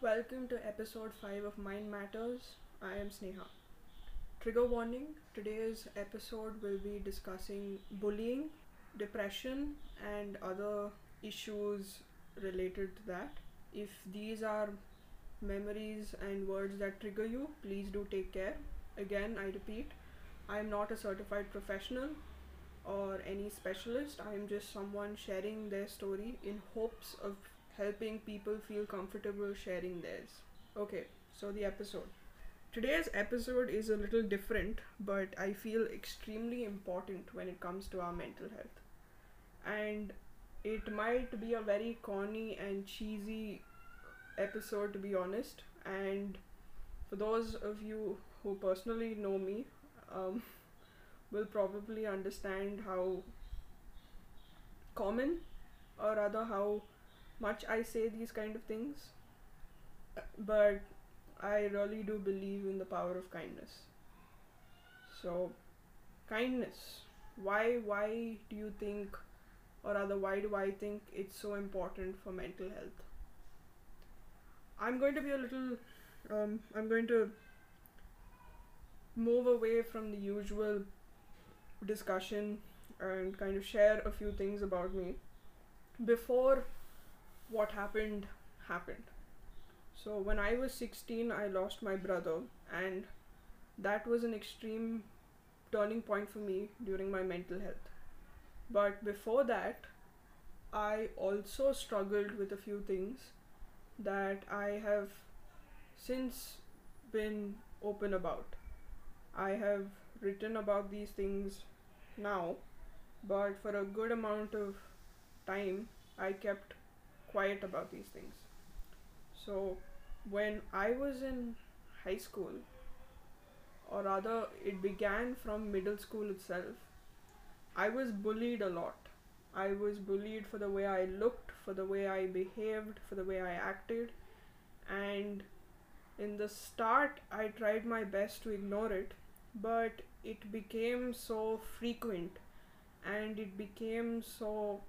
Welcome to episode 5 of Mind Matters. I am Sneha. Trigger warning today's episode will be discussing bullying, depression, and other issues related to that. If these are memories and words that trigger you, please do take care. Again, I repeat, I am not a certified professional or any specialist. I am just someone sharing their story in hopes of helping people feel comfortable sharing theirs. Okay, so the episode. Today's episode is a little different, but I feel extremely important when it comes to our mental health. And it might be a very corny and cheesy episode, to be honest. And for those of you who personally know me, um, will probably understand how common or rather how much I say these kind of things, but I really do believe in the power of kindness. So, kindness. Why? Why do you think, or rather, why do I think it's so important for mental health? I'm going to be a little. Um, I'm going to move away from the usual discussion and kind of share a few things about me before what happened happened. So when I was 16, I lost my brother, and that was an extreme turning point for me during my mental health. But before that, I also struggled with a few things that I have since been open about. I have written about these things now, but for a good amount of time, I kept quiet about these things. So, when I was in high school, or rather, it began from middle school itself, I was bullied a lot. I was bullied for the way I looked, for the way I behaved, for the way I acted, and in the start, I tried my best to ignore it, but it became so frequent and it became so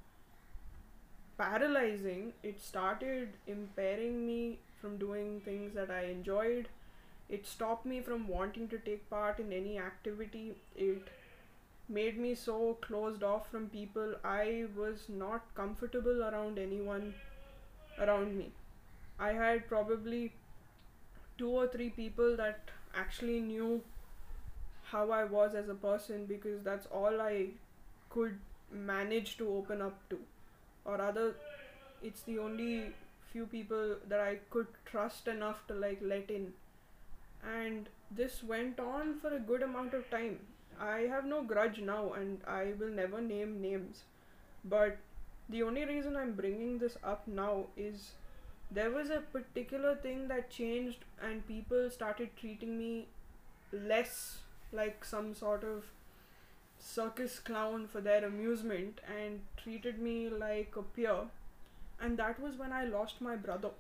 paralyzing. It started impairing me from doing things that I enjoyed. It stopped me from wanting to take part in any activity. It made me so closed off from people. I was not comfortable around anyone around me. I had probably two or three people that actually knew how I was as a person because that's all I could manage to open up to or rather it's the only few people that I could trust enough to like let in. And this went on for a good amount of time. I have no grudge now and I will never name names. But the only reason I'm bringing this up now is there was a particular thing that changed and people started treating me less like some sort of circus clown for their amusement and treated me like a peer. And that was when I lost my brother.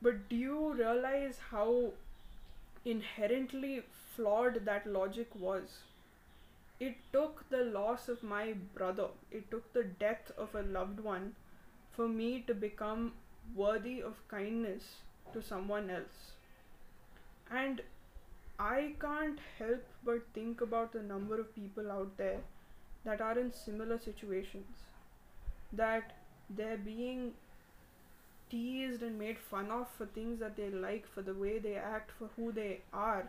But do you realize how inherently flawed that logic was? It took the loss of my brother, it took the death of a loved one for me to become worthy of kindness to someone else. And I can't help but think about the number of people out there that are in similar situations. That they're being teased and made fun of for things that they like, for the way they act, for who they are.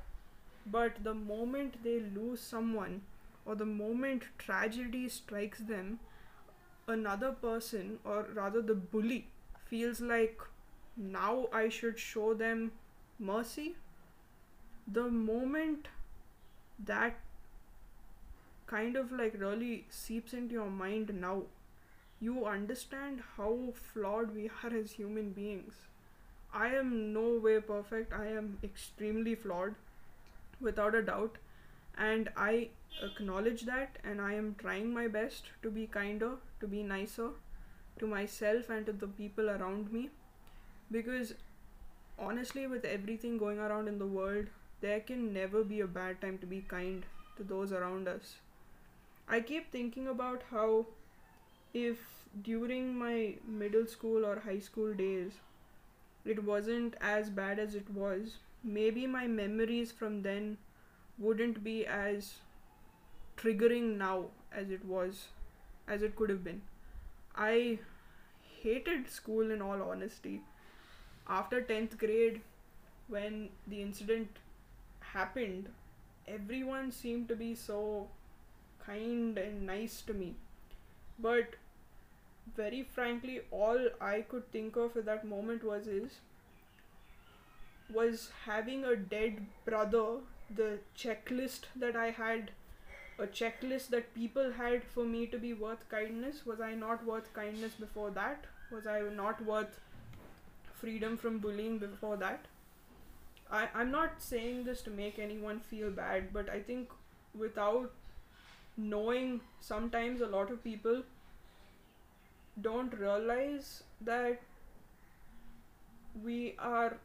But the moment they lose someone, or the moment tragedy strikes them, another person, or rather the bully, feels like now I should show them mercy the moment that kind of like really seeps into your mind now you understand how flawed we are as human beings. I am no way perfect. I am extremely flawed without a doubt. And i acknowledge that and i am trying my best to be kinder to be nicer to myself and to the people around me. Because honestly with everything going around in the world there can never be a bad time to be kind to those around us. I keep thinking about how if during my middle school or high school days it wasn't as bad as it was, maybe my memories from then wouldn't be as triggering now as it was, as it could have been. I hated school in all honesty. After 10th grade, when the incident happened, everyone seemed to be so kind and nice to me. But very frankly, all I could think of at that moment was is was having a dead brother, the checklist that I had, a checklist that people had for me to be worth kindness. Was I not worth kindness before that? Was I not worth freedom from bullying before that? I, I'm not saying this to make anyone feel bad, but I think without knowing, sometimes a lot of people don't realize that we are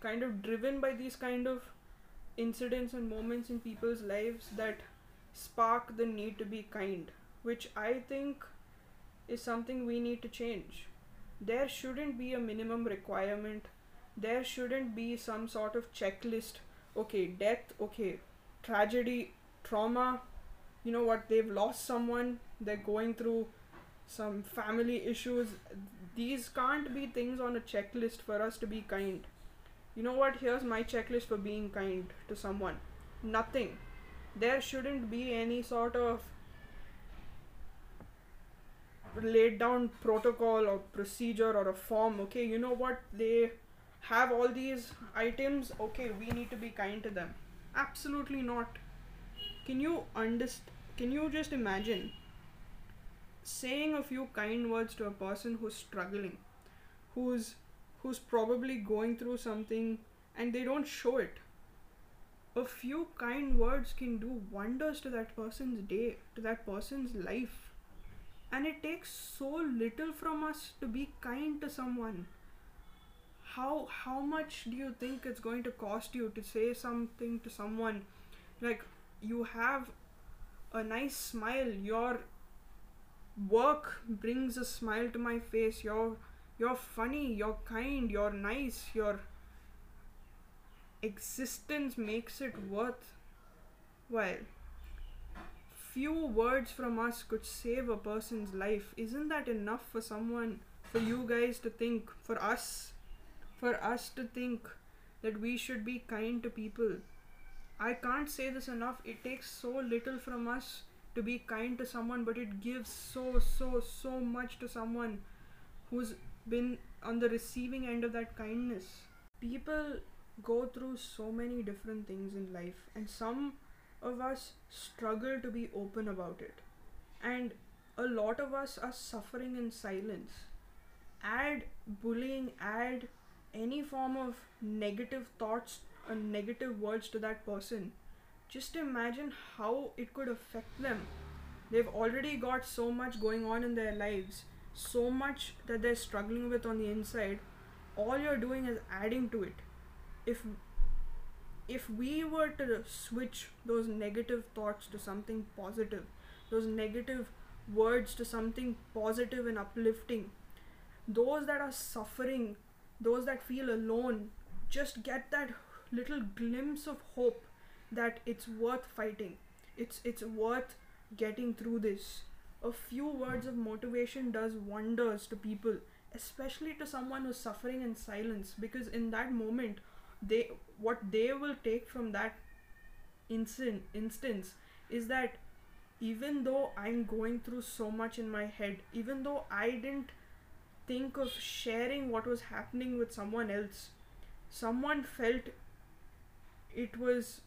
kind of driven by these kind of incidents and moments in people's lives that spark the need to be kind, which I think is something we need to change. There shouldn't be a minimum requirement, there shouldn't be some sort of checklist. Okay, death, okay, tragedy, trauma, you know what, they've lost someone, they're going through some family issues. These can't be things on a checklist for us to be kind. You know what? Here's my checklist for being kind to someone. Nothing. There shouldn't be any sort of laid down protocol or procedure or a form. Okay, you know what? They have all these items. Okay, we need to be kind to them. Absolutely not. Can you understand? Can you just imagine saying a few kind words to a person who's struggling, who's who's probably going through something and they don't show it. A few kind words can do wonders to that person's day, to that person's life. And it takes so little from us to be kind to someone. How how much do you think it's going to cost you to say something to someone like you have a nice smile, your work brings a smile to my face. Your you're funny, you're kind, you're nice, your existence makes it worth while. Few words from us could save a person's life. Isn't that enough for someone, for you guys to think, for us, for us to think that we should be kind to people? I can't say this enough. It takes so little from us to be kind to someone, but it gives so, so, so much to someone who's been on the receiving end of that kindness. People go through so many different things in life, and some of us struggle to be open about it. And a lot of us are suffering in silence. Add bullying, add any form of negative thoughts and negative words to that person just imagine how it could affect them. They've already got so much going on in their lives, so much that they're struggling with on the inside. All you're doing is adding to it. If if we were to switch those negative thoughts to something positive, those negative words to something positive and uplifting, those that are suffering, those that feel alone, just get that little glimpse of hope that it's worth fighting. It's it's worth getting through this. A few words of motivation does wonders to people especially to someone who's suffering in silence because in that moment they what they will take from that instant instance is that even though i'm going through so much in my head even though i didn't think of sharing what was happening with someone else someone felt it was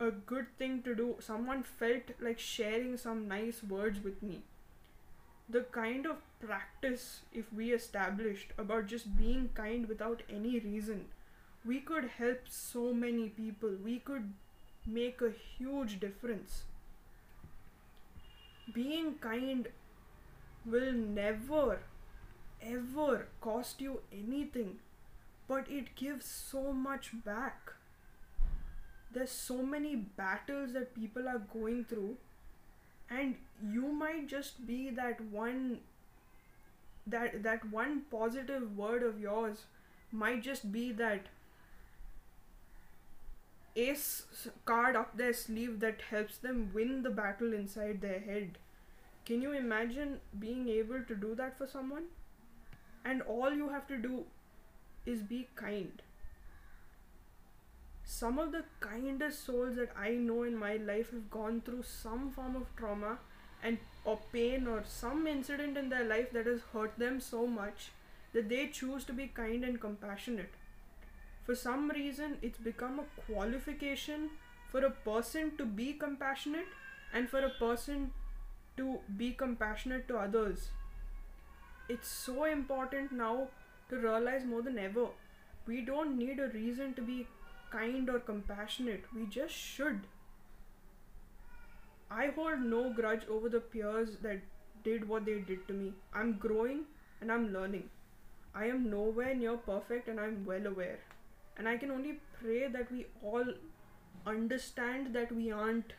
a good thing to do. Someone felt like sharing some nice words with me. The kind of practice, if we established about just being kind without any reason, we could help so many people. We could make a huge difference. Being kind will never, ever cost you anything, but it gives so much back there's so many battles that people are going through and you might just be that one that that one positive word of yours might just be that ace card up their sleeve that helps them win the battle inside their head. Can you imagine being able to do that for someone? And all you have to do is be kind. Some of the kindest souls that I know in my life have gone through some form of trauma and or pain or some incident in their life that has hurt them so much that they choose to be kind and compassionate for some reason it's become a qualification for a person to be compassionate and for a person to be compassionate to others it's so important now to realize more than ever we don't need a reason to be kind or compassionate. We just should. I hold no grudge over the peers that did what they did to me. I'm growing and i'm learning. I am nowhere near perfect and i'm well aware. And i can only pray that we all understand that we aren't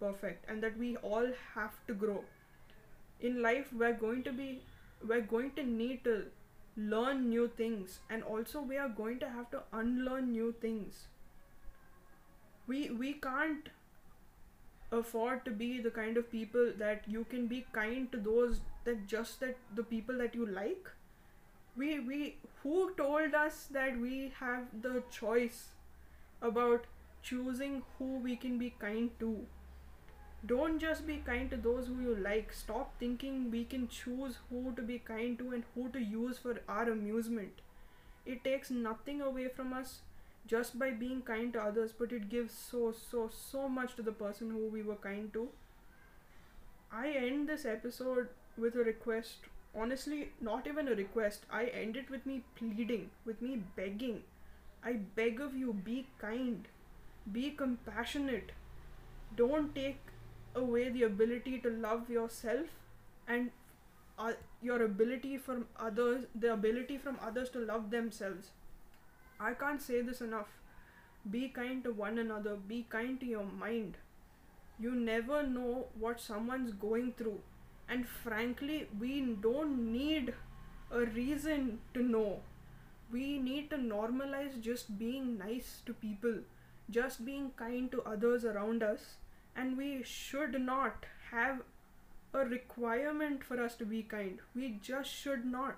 perfect and that we all have to grow. In life we're going to be we're going to need to learn new things and also we are going to have to unlearn new things. We we can't afford to be the kind of people that you can be kind to those that just that the people that you like. We we who told us that we have the choice about choosing who we can be kind to don't just be kind to those who you like. Stop thinking we can choose who to be kind to and who to use for our amusement. It takes nothing away from us just by being kind to others but it gives so so so much to the person who we were kind to. I end this episode with a request. Honestly not even a request. I end it with me pleading with me begging. I beg of you be kind. Be compassionate. Don't take away the ability to love yourself and uh, your ability from others the ability from others to love themselves. I can't say this enough. Be kind to one another. Be kind to your mind. You never know what someone's going through. And frankly we don't need a reason to know. We need to normalize just being nice to people just being kind to others around us and we should not have a requirement for us to be kind. We just should not.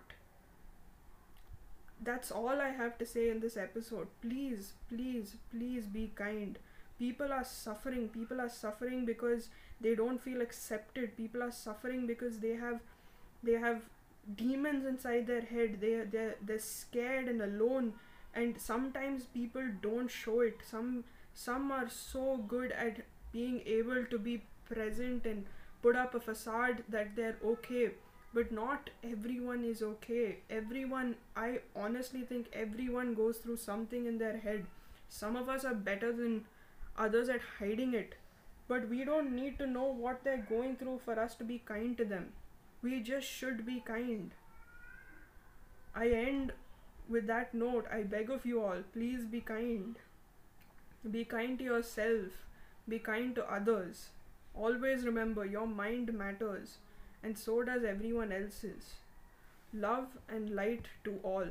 That's all i have to say in this episode. Please please please be kind. People are suffering. People are suffering because they don't feel accepted. People are suffering because they have they have demons inside their head. They they they're scared and alone. And sometimes people don't show it. Some some are so good at being able to be present and put up a facade that they're okay but not everyone is okay everyone i honestly think everyone goes through something in their head some of us are better than others at hiding it but we don't need to know what they're going through for us to be kind to them. We just should be kind. I end with that note. I beg of you all, please be kind. Be kind to yourself. Be kind to others. Always remember your mind matters, and so does everyone else's. Love and light to all.